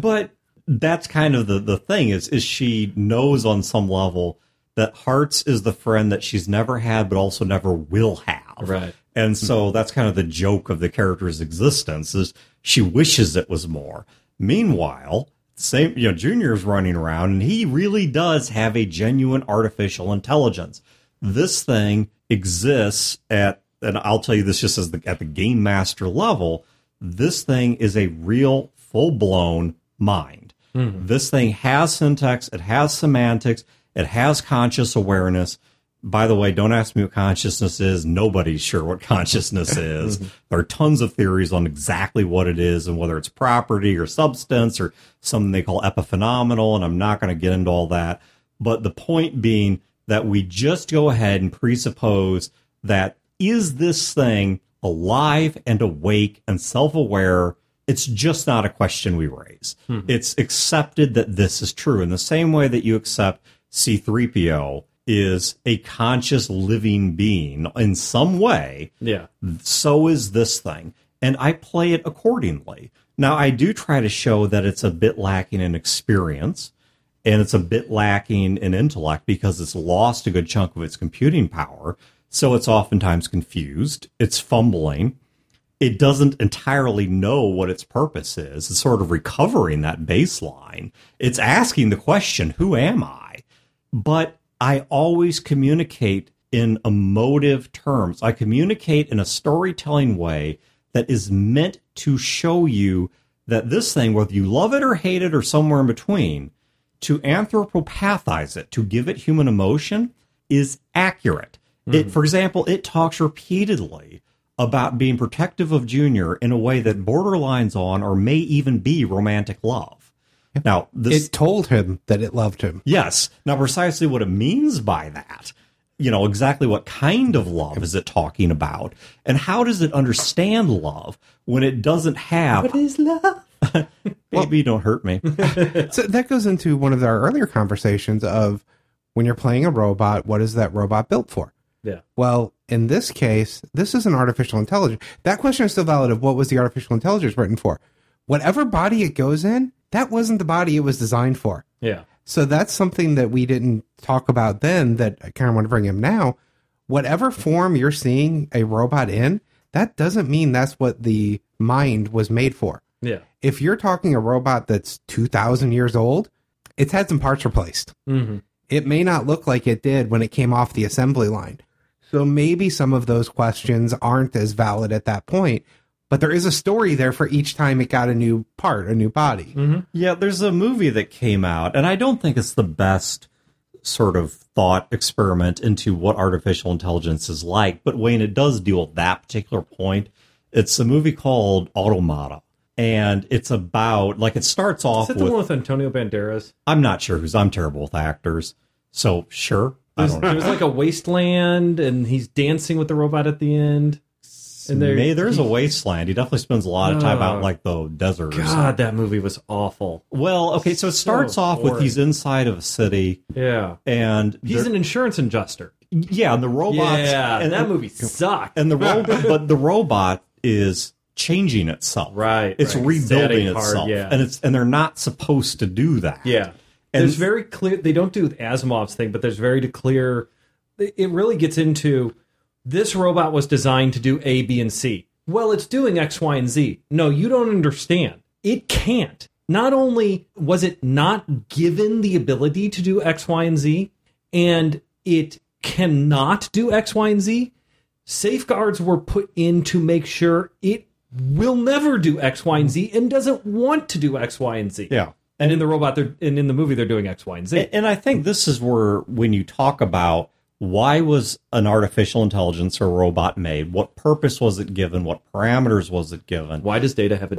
But that's kind of the the thing is is she knows on some level that Hearts is the friend that she's never had, but also never will have. Right. And so mm-hmm. that's kind of the joke of the character's existence is she wishes it was more. Meanwhile, same you know, Junior's running around and he really does have a genuine artificial intelligence. This thing exists at and I'll tell you this just as the at the game master level, this thing is a real full blown mind. Mm-hmm. This thing has syntax, it has semantics, it has conscious awareness. By the way, don't ask me what consciousness is. Nobody's sure what consciousness <laughs> is. There are tons of theories on exactly what it is and whether it's property or substance or something they call epiphenomenal. And I'm not going to get into all that. But the point being that we just go ahead and presuppose that is this thing alive and awake and self aware? It's just not a question we raise. Hmm. It's accepted that this is true in the same way that you accept C3PO is a conscious living being in some way Yeah. so is this thing. And I play it accordingly. Now, I do try to show that it's a bit lacking in experience and it's a bit lacking in intellect because it's lost a good chunk of its computing power. So it's oftentimes confused, it's fumbling. It doesn't entirely know what its purpose is. It's sort of recovering that baseline. It's asking the question, Who am I? but I always communicate in emotive terms. I communicate in a storytelling way that is meant to show you that this thing, whether you love it or hate it or somewhere in between, to anthropopathize it, to give it human emotion, is accurate. It, hmm. for example, it talks repeatedly about being protective of Junior in a way that borderlines on or may even be romantic love. Now, this it told him that it loved him. Yes. Now, precisely what it means by that, you know, exactly what kind of love is it talking about? And how does it understand love when it doesn't have. What is love? <laughs> Baby, don't hurt me. <laughs> So that goes into one of our earlier conversations of when you're playing a robot, what is that robot built for? Yeah. Well, in this case, this is an artificial intelligence. That question is still valid of what was the artificial intelligence written for? Whatever body it goes in, that wasn't the body it was designed for. Yeah. So that's something that we didn't talk about then that I kind of want to bring up now. Whatever form you're seeing a robot in, that doesn't mean that's what the mind was made for. Yeah. If you're talking a robot that's 2,000 years old, it's had some parts replaced. Mm-hmm. It may not look like it did when it came off the assembly line. So maybe some of those questions aren't as valid at that point, but there is a story there for each time it got a new part, a new body. Mm-hmm. Yeah, there's a movie that came out, and I don't think it's the best sort of thought experiment into what artificial intelligence is like. But Wayne, it does deal with that particular point. It's a movie called Automata. And it's about like it starts off Is that the with one with Antonio Banderas? I'm not sure who's I'm terrible with actors. So sure. I There's, don't there know. was like a wasteland, and he's dancing with the robot at the end. And there, May, there's a wasteland. He definitely spends a lot of time Oh. out in, oh. like the desert. or. God, that movie was awful. Well, okay, so it starts off with he's inside of a city Yeah. and He's an insurance adjuster. yeah, and the robots yeah, and that movie sucked. and the <laughs> robot but the robot is changing itself. Right, It's right. rebuilding Setting hard, itself. yeah. And it's and they're not supposed to do that. Yeah. And- there's very clear they don't do Asimov's thing, but there's very clear it really gets into this robot was designed to do A, B, and C. Well, it's doing X, Y, and Z. No, you don't understand. It can't. Not only was it not given the ability to do X, Y, and Z, and it cannot do X, Y, and Z, safeguards were put in to make sure it will never do X, Y, and Z and doesn't want to do X, Y, and Z. Yeah. and in the robot, they're and in the movie, they're doing X, Y, and Z. And, and I think this is where when you talk about why was an artificial intelligence or robot made? What purpose was it given? What parameters was it given? Why does Data have a?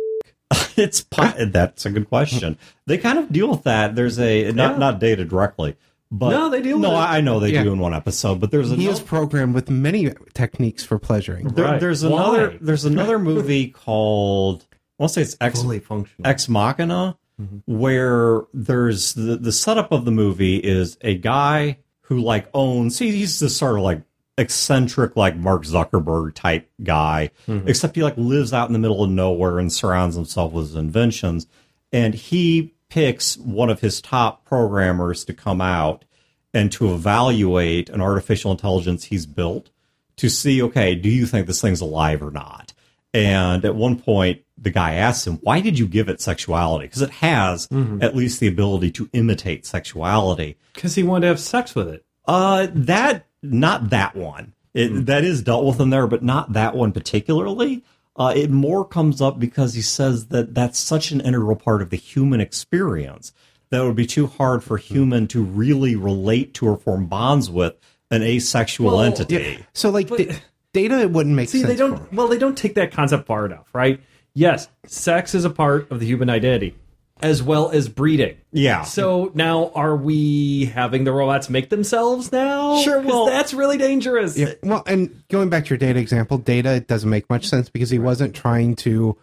<laughs> it's that's a good question. They kind of deal with that. There's a not Yeah. not data directly, but No, they deal with No, it. I I know they Yeah. do in one episode, but there's He another, is programmed with many techniques for pleasuring. there- Right. there's Why? another there's another movie <laughs> called I want to say it's X Fully functional. Ex Machina, mm-hmm. where there's the the setup of the movie is a guy who like owns he, he's this sort of like eccentric like Mark Zuckerberg type guy, mm-hmm. except he like lives out in the middle of nowhere and surrounds himself with his inventions, and he picks one of his top programmers to come out and to evaluate an artificial intelligence he's built to see, okay, do you think this thing's alive or not? And at one point, the guy asks him, why did you give it sexuality? Because it has at least the ability to imitate sexuality. Because he wanted to have sex with it. Uh, that, not that one. It, Hmm. That is dealt with in there, but not that one particularly. Uh, it more comes up because he says that that's such an integral part of the human experience that it would be too hard for Hmm. human to really relate to or form bonds with an asexual Well, entity. So, like, da- data it wouldn't make sense. See, sense. they don't. him. Well, they don't take that concept far enough, right? Yes, sex is a part of the human identity, as well as breeding. Yeah. So now, are we having the robots make themselves now? Sure. well- that's really dangerous. Yeah. Well, and going back to your data example, data it doesn't make much sense because he wasn't trying to,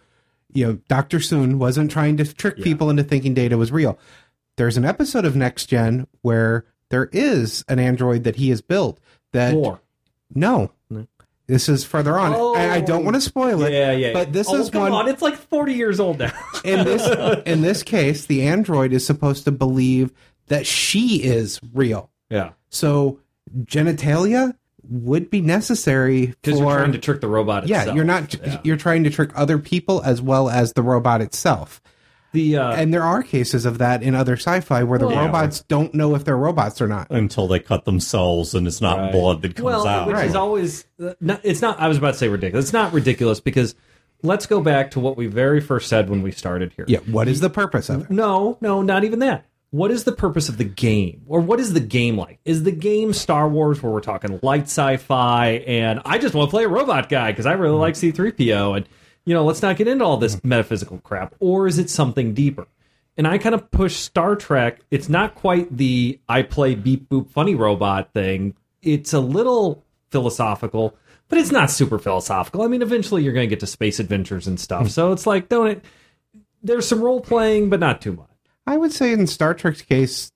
you know, Dr. Soong wasn't trying to trick people into thinking data was real. There's an episode of Next Gen where there is an android that he has built that More. no. This is further on. Oh. and I don't want to oh. spoil it. Yeah, yeah. But this oh, is come one on. It's like forty years old now. <laughs> in this in this case, the android is supposed to believe that she is real. yeah, So genitalia would be necessary because you're trying to trick the robot. yeah, you're not Yeah. you're trying to trick other people as well as the robot itself. The. Uh, And there are cases of that in other sci-fi where the Well- robots don't know if they're robots or not. until they cut themselves and it's not Right. blood that comes well, out. which is always uh, not, it's not. I was about to say ridiculous. It's not ridiculous because let's go back to what we very first said when we started here. Yeah, what is the purpose of it? No, no, not even that. What is the purpose of the game? Or what is the game like? Is the game Star Wars where we're talking light sci fi and I just want to play a robot guy because I really like C3PO and, you know, let's not get into all this mm-hmm. metaphysical crap? Or is it something deeper? And I kind of push Star Trek. It's not quite the I play beep boop funny robot thing. It's a little philosophical, but it's not super philosophical. I mean, eventually you're going to get to space adventures and stuff. Mm-hmm. So it's like, don't it? There's some role playing, but not too much. I would say in Star Trek's case,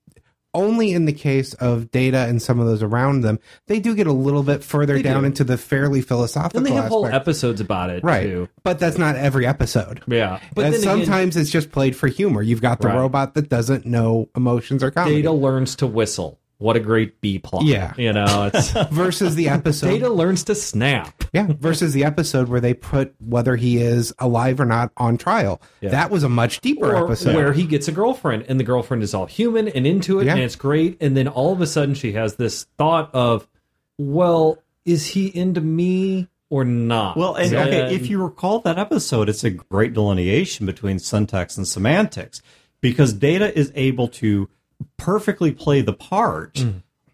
only in the case of Data and some of those around them, they do get a little bit further They down do. into the fairly philosophical And they have whole episodes about it, right, too. but that's not every episode. Yeah, but then again, sometimes it's just played for humor. You've got the Right. robot that doesn't know emotions or comedy Data learns to whistle. What a great B plot! Yeah. you know, it's <laughs> versus the episode. Data learns to snap. Yeah, versus the episode where they put whether he is alive or not on trial. That was a much deeper Or episode. where he gets a girlfriend, and the girlfriend is all human and into it, Yeah. and it's great. And then all of a sudden, she has this thought of, "Well, is he into me or not?" Well, and And- okay, if you recall that episode, it's a great delineation between syntax and semantics because data is able to perfectly play the part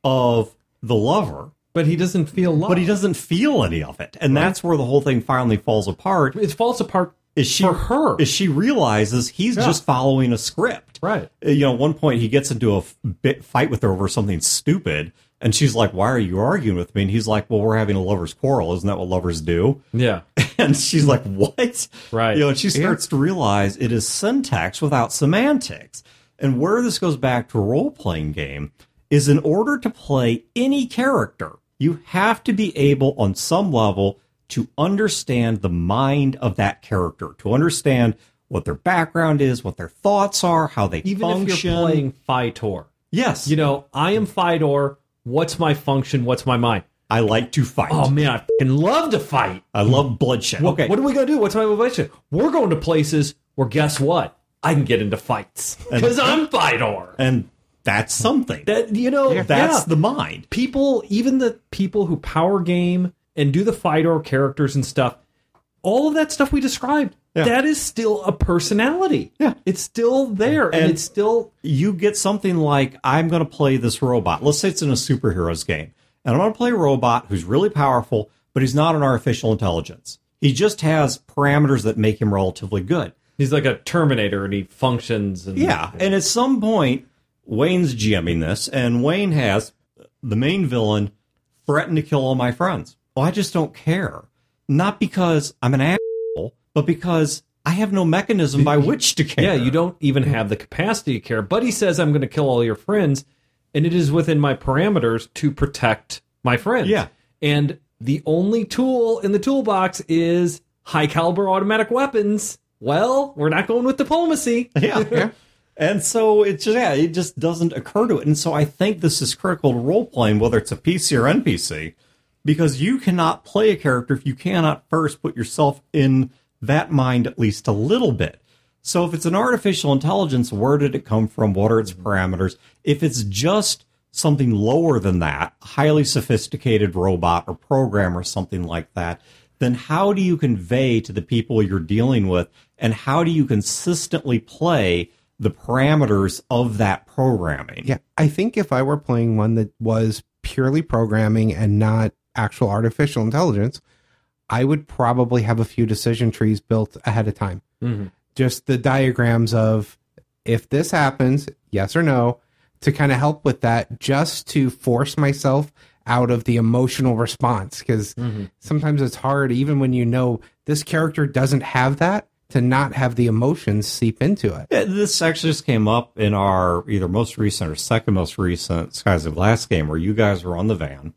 of the lover, but he doesn't feel love. but he doesn't feel any of it. And that's where the whole thing finally falls apart. It falls apart Is she for her. Is she realizes he's just following a script. Right. Uh, You know, at one point he gets into a bit fight with her over something stupid. And she's like, "Why are you arguing with me?" And he's like, "Well, we're having a lovers' quarrel. Isn't that what lovers do?" yeah, <laughs> And she's like, "What?" Right. You know, and she starts to realize it is syntax without semantics. And where this goes back to a role playing game is in order to play any character, you have to be able on some level to understand the mind of that character, to understand what their background is, what their thoughts are, how they even function. if you're playing Fitor, yes, you know, I am Fidor. What's my function? What's my mind? I like to fight. Oh man, I fucking love to fight. I love bloodshed. Okay, what are we gonna do? What's my motivation? We're going to places where guess what? I can get into fights because I'm Fidor. and that's something. That you know, that's yeah. the mind. people, even the people who power game and do the Fidor characters and stuff. All of that stuff we described Yeah. that is still a personality. Yeah. It's still there. And, And- it's still you get something like I'm going to play this robot. Let's say it's in a superheroes game, and I'm going to play a robot who's really powerful, but he's not an artificial intelligence. He just has parameters that make him relatively good. He's like a Terminator and he functions and Yeah, and at some point, Wayne's GMing this, and Wayne has the main villain threaten to kill all my friends. Well, I just don't care. Not because I'm an asshole, but because I have no mechanism by <laughs> which to care. Yeah, you don't even have the capacity to care. But he says, I'm going to kill all your friends, and it is within my parameters to protect my friends. Yeah. And the only tool in the toolbox is high caliber automatic weapons. Well, we're not going with diplomacy. <laughs> yeah. <laughs> And so it just yeah, it just doesn't occur to it. And so I think this is critical to role playing, whether it's a PC or NPC, because you cannot play a character if you cannot first put yourself in that mind at least a little bit. So if it's an artificial intelligence, where did it come from? What are its parameters? If it's just something lower than that, highly sophisticated robot or program or something like that, then how do you convey to the people you're dealing with and how do you consistently play the parameters of that programming? Yeah, I think if I were playing one that was purely programming and not actual artificial intelligence, I would probably have a few decision trees built ahead of time. Mm-hmm. Just the diagrams of if this happens, yes or no, to kind of help with that, just to force myself out of the emotional response. Because mm-hmm. sometimes it's hard, even when you know this character doesn't have that, to not have the emotions seep into it. Yeah, This actually just came up in our either most recent or second most recent Skies of Glass game where you guys were on the van.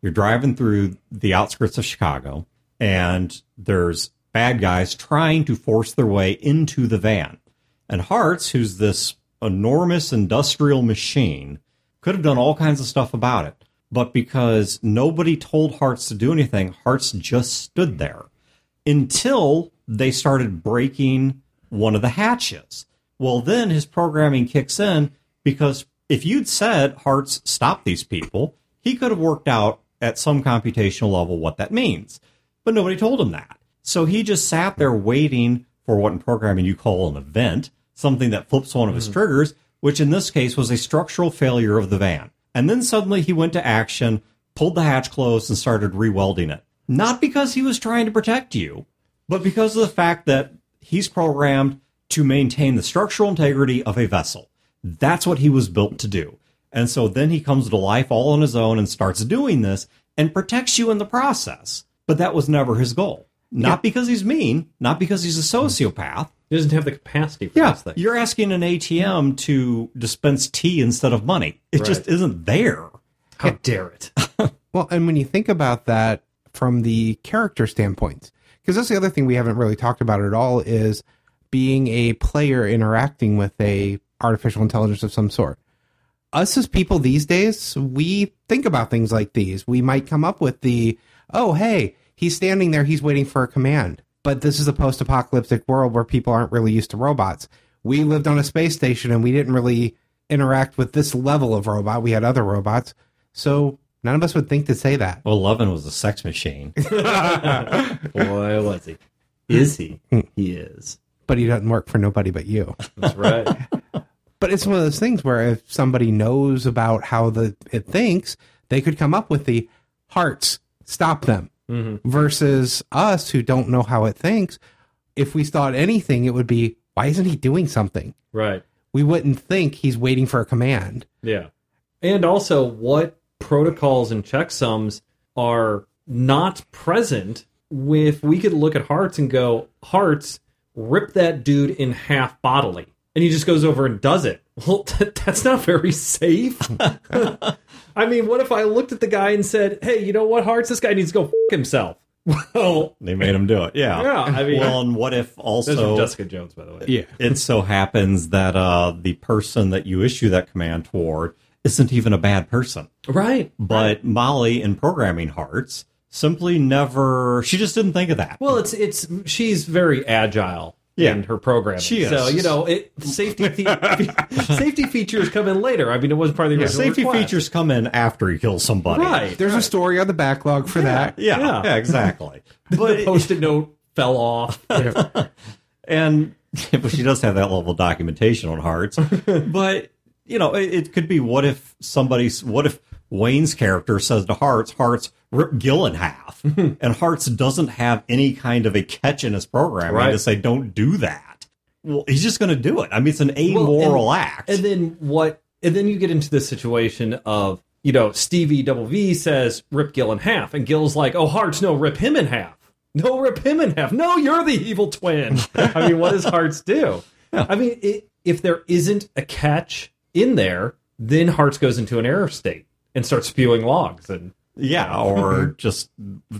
You're driving through the outskirts of Chicago, and there's bad guys trying to force their way into the van. And Hearts, who's this enormous industrial machine, could have done all kinds of stuff about it. But because nobody told Hearts to do anything, Hearts just stood there until they started breaking one of the hatches. Well, then his programming kicks in because if you'd said, Hearts, stop these people, he could have worked out at some computational level what that means. But nobody told him that. So he just sat there waiting for what in programming you call an event, something that flips one of his mm-hmm. triggers, which in this case was a structural failure of the van. And then suddenly he went to action, pulled the hatch closed, and started rewelding it. Not because he was trying to protect you, but because of the fact that he's programmed to maintain the structural integrity of a vessel. That's what he was built to do. And so then he comes to life all on his own and starts doing this and protects you in the process. But that was never his goal. Not because he's mean, not because he's a sociopath. He doesn't have the capacity for Yeah, this thing. you're asking an ATM to dispense tea instead of money. It just isn't there. How dare it? <laughs> Well, and when you think about that from the character standpoint, because that's the other thing we haven't really talked about at all is being a player interacting with a artificial intelligence of some sort. Us as people these days, we think about things like these. We might come up with the, oh, hey, he's standing there, he's waiting for a command. But this is a post apocalyptic world where people aren't really used to robots. We lived on a space station and we didn't really interact with this level of robot. We had other robots. So none of us would think to say that. Well, Levin was a sex machine. <laughs> Boy, was he. Is he? Hmm. he is. but he doesn't work for nobody but you. That's right. <laughs> But it's one of those things where if somebody knows about how the it thinks, they could come up with the hearts, stop them. Mm-hmm. Versus us who don't know how it thinks, if we thought anything, it would be, why isn't he doing something? right. We wouldn't think he's waiting for a command. Yeah. And also, what protocols and checksums are not present if we could look at Hearts and go, Hearts, rip that dude in half bodily. And he just goes over and does it. Well, that, <laughs> that's not very safe. <laughs> I mean, what if I looked at the guy and said, hey, you know what, Hearts? This guy needs to go f himself. <laughs> Well, They made him do it. Yeah. Yeah, I mean- well, and what if that's also from Jessica Jones, by the way. Yeah. it so happens that uh, the person that you issue that command toward isn't even a bad person, Right. but Molly in programming hearts simply never. She just didn't think of that. Well, it's it's she's very agile Yeah. in her programming. She is. So you know, it, safety fe- <laughs> safety features come in later. I mean, it wasn't part of the original Safety request. features come in after you kill somebody. right? There's a story on the backlog for that. Yeah, Yeah. yeah, exactly. <laughs> But But the post-it note fell off. <laughs> and but she does have that level of documentation on hearts. but you know, it, it could be what if somebody's what if Wayne's character says to Hearts, Hearts rip Gill in half, mm-hmm. and Hearts doesn't have any kind of a catch in his program Right. to say don't do that. Well, he's just going to do it. I mean, it's an Well, and- act. And then what? And then you get into this situation of you know Stevie Double V says rip Gill in half, and Gill's like, oh Hearts, no, rip him in half. No, rip him in half. No, you're the evil twin. I mean, what does Hearts do? I mean, it, if there isn't a catch in there, then Hearts goes into an error state and starts spewing logs and Yeah, or <laughs> just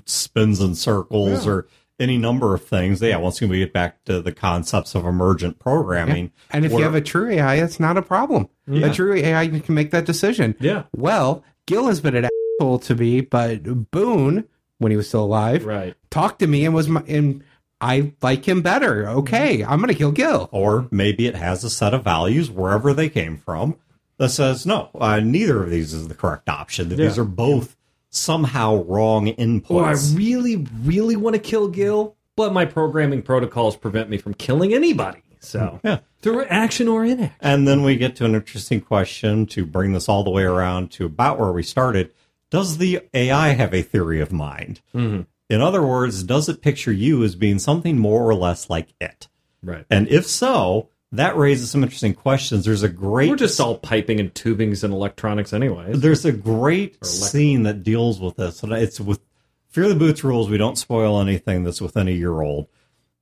spins in circles or any number of things. Yeah, once we get back to the concepts of emergent programming. And if you have a true AI, it's not a problem. A true AI can make that decision. Yeah. Well, Gil has been an asshole to me, but Boone, when he was still alive, right. talked to me and was my, and I like him better. Okay, I'm gonna kill Gil. or maybe it has a set of values wherever they came from that says no, uh, neither of these is the correct option. That These are both somehow wrong inputs. Or I really, really want to kill Gil, but my programming protocols prevent me from killing anybody. So Yeah. through action or inaction. And then we get to an interesting question to bring this all the way around to about where we started. Does the AI have a theory of mind? Mm-hmm. In other words, does it picture you as being something more or less like it? Right. And if so, that raises some interesting questions. There's a great We're just all piping and tubings and electronics anyway. there's a great scene that deals with this, and it's with Fear the Boots rules. We don't spoil anything that's within a year old.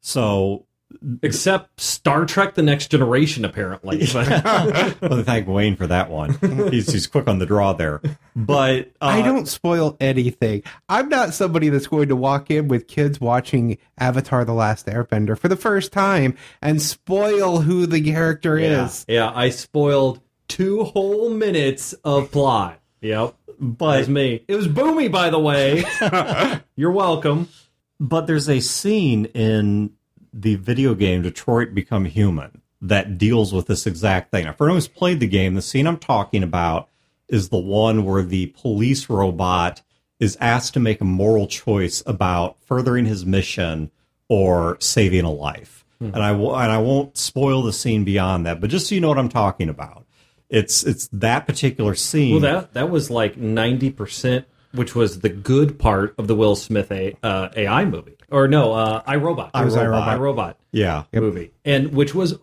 So, Except Star Trek The Next Generation, apparently. But <laughs> well, thank Wayne for that one. He's he's quick on the draw there. But uh, I don't spoil anything. I'm not somebody that's going to walk in with kids watching Avatar: The Last Airbender for the first time and spoil who the character Yeah. is. yeah, I spoiled two whole minutes of plot. Yep. That But was me. It was Boomy, by the way. <laughs> You're welcome. but there's a scene in the video game Detroit Become Human that deals with this exact thing. Now, for anyone who's played the game, the scene I'm talking about is the one where the police robot is asked to make a moral choice about furthering his mission or saving a life. Hmm. And I w- and I won't spoil the scene beyond that, but just so you know what I'm talking about, it's it's that particular scene. Well, that that was like ninety percent, which was the good part of the Will Smith a, uh, AI movie, or no, uh, I, Robot. was I, Robot. iRobot yeah, movie, and which was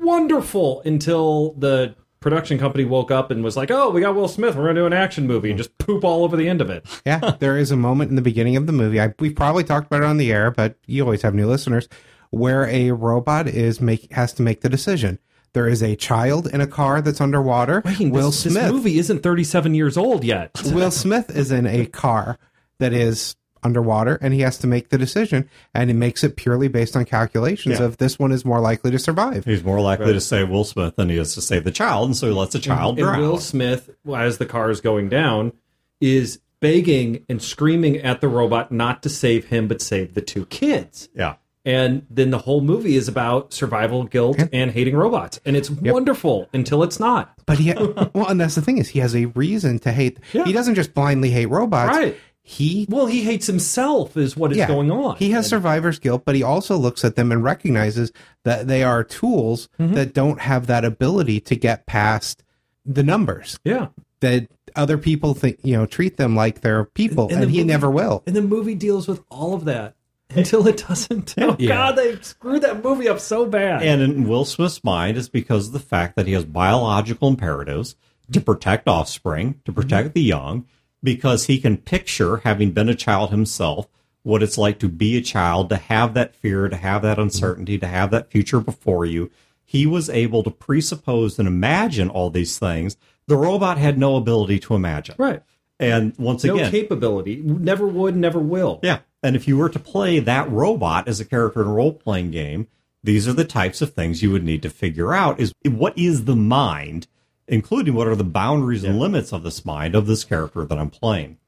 wonderful until the production company woke up and was like, "Oh, we got Will Smith. We're going to do an action movie and just poop all over the end of it." <laughs> Yeah, there is a moment in the beginning of the movie. I, we've probably talked about it on the air, but you always have new listeners where a robot is make has to make the decision. There is a child in a car that's underwater. Will this, Smith. this movie isn't thirty-seven years old yet. <laughs> Will Smith is in a car that is underwater, and he has to make the decision, and he makes it purely based on calculations Yeah. of this one is more likely to survive. he's more likely to say Will Smith than he is to save the child, and so he lets the child and drown. Will Smith, as the car is going down, is begging and screaming at the robot not to save him but save the two kids. yeah. And then the whole movie is about survival guilt and hating robots. And it's wonderful until it's not. But he, <laughs> well, and that's the thing is he has a reason to hate. He doesn't just blindly hate robots. Right. He Well, he hates himself, is what is yeah, going on. He has survivor's guilt, but he also looks at them and recognizes that they are tools Mm-hmm. that don't have that ability to get past the numbers. yeah. That other people think, you know, treat them like they're people, and, the he movie- never will. And the movie deals with all of that <laughs> until it doesn't. Oh, Yeah. God, they screwed that movie up so bad. And in Will Smith's mind is because of the fact that he has biological imperatives to protect offspring, to protect mm-hmm. the young, because he can picture, having been a child himself, what it's like to be a child, to have that fear, to have that mm-hmm. uncertainty, to have that future before you. He was able to presuppose and imagine all these things. The robot had no ability to imagine. right. And once No again, no capability. Never would, never will. yeah. And if you were to play that robot as a character in a role playing game, these are the types of things you would need to figure out is what is the mind, including what are the boundaries and limits of this mind of this character that I'm playing.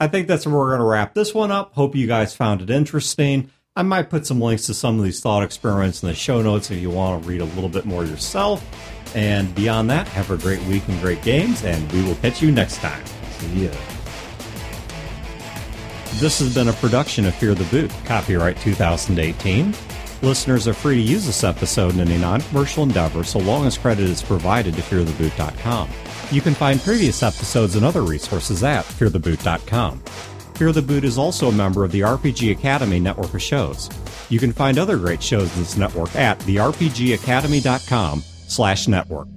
I think that's where we're going to wrap this one up. Hope you guys found it interesting. I might put some links to some of these thought experiments in the show notes if you want to read a little bit more yourself. And beyond that, have a great week and great games, and we will catch you next time. See ya. This has been a production of Fear the Boot, copyright 2018. Listeners are free to use this episode in any non-commercial endeavor so long as credit is provided to feartheboot.com. You can find previous episodes and other resources at feartheboot.com. Fear the Boot is also a member of the RPG Academy network of shows. You can find other great shows in this network at therpgacademy.com slash network.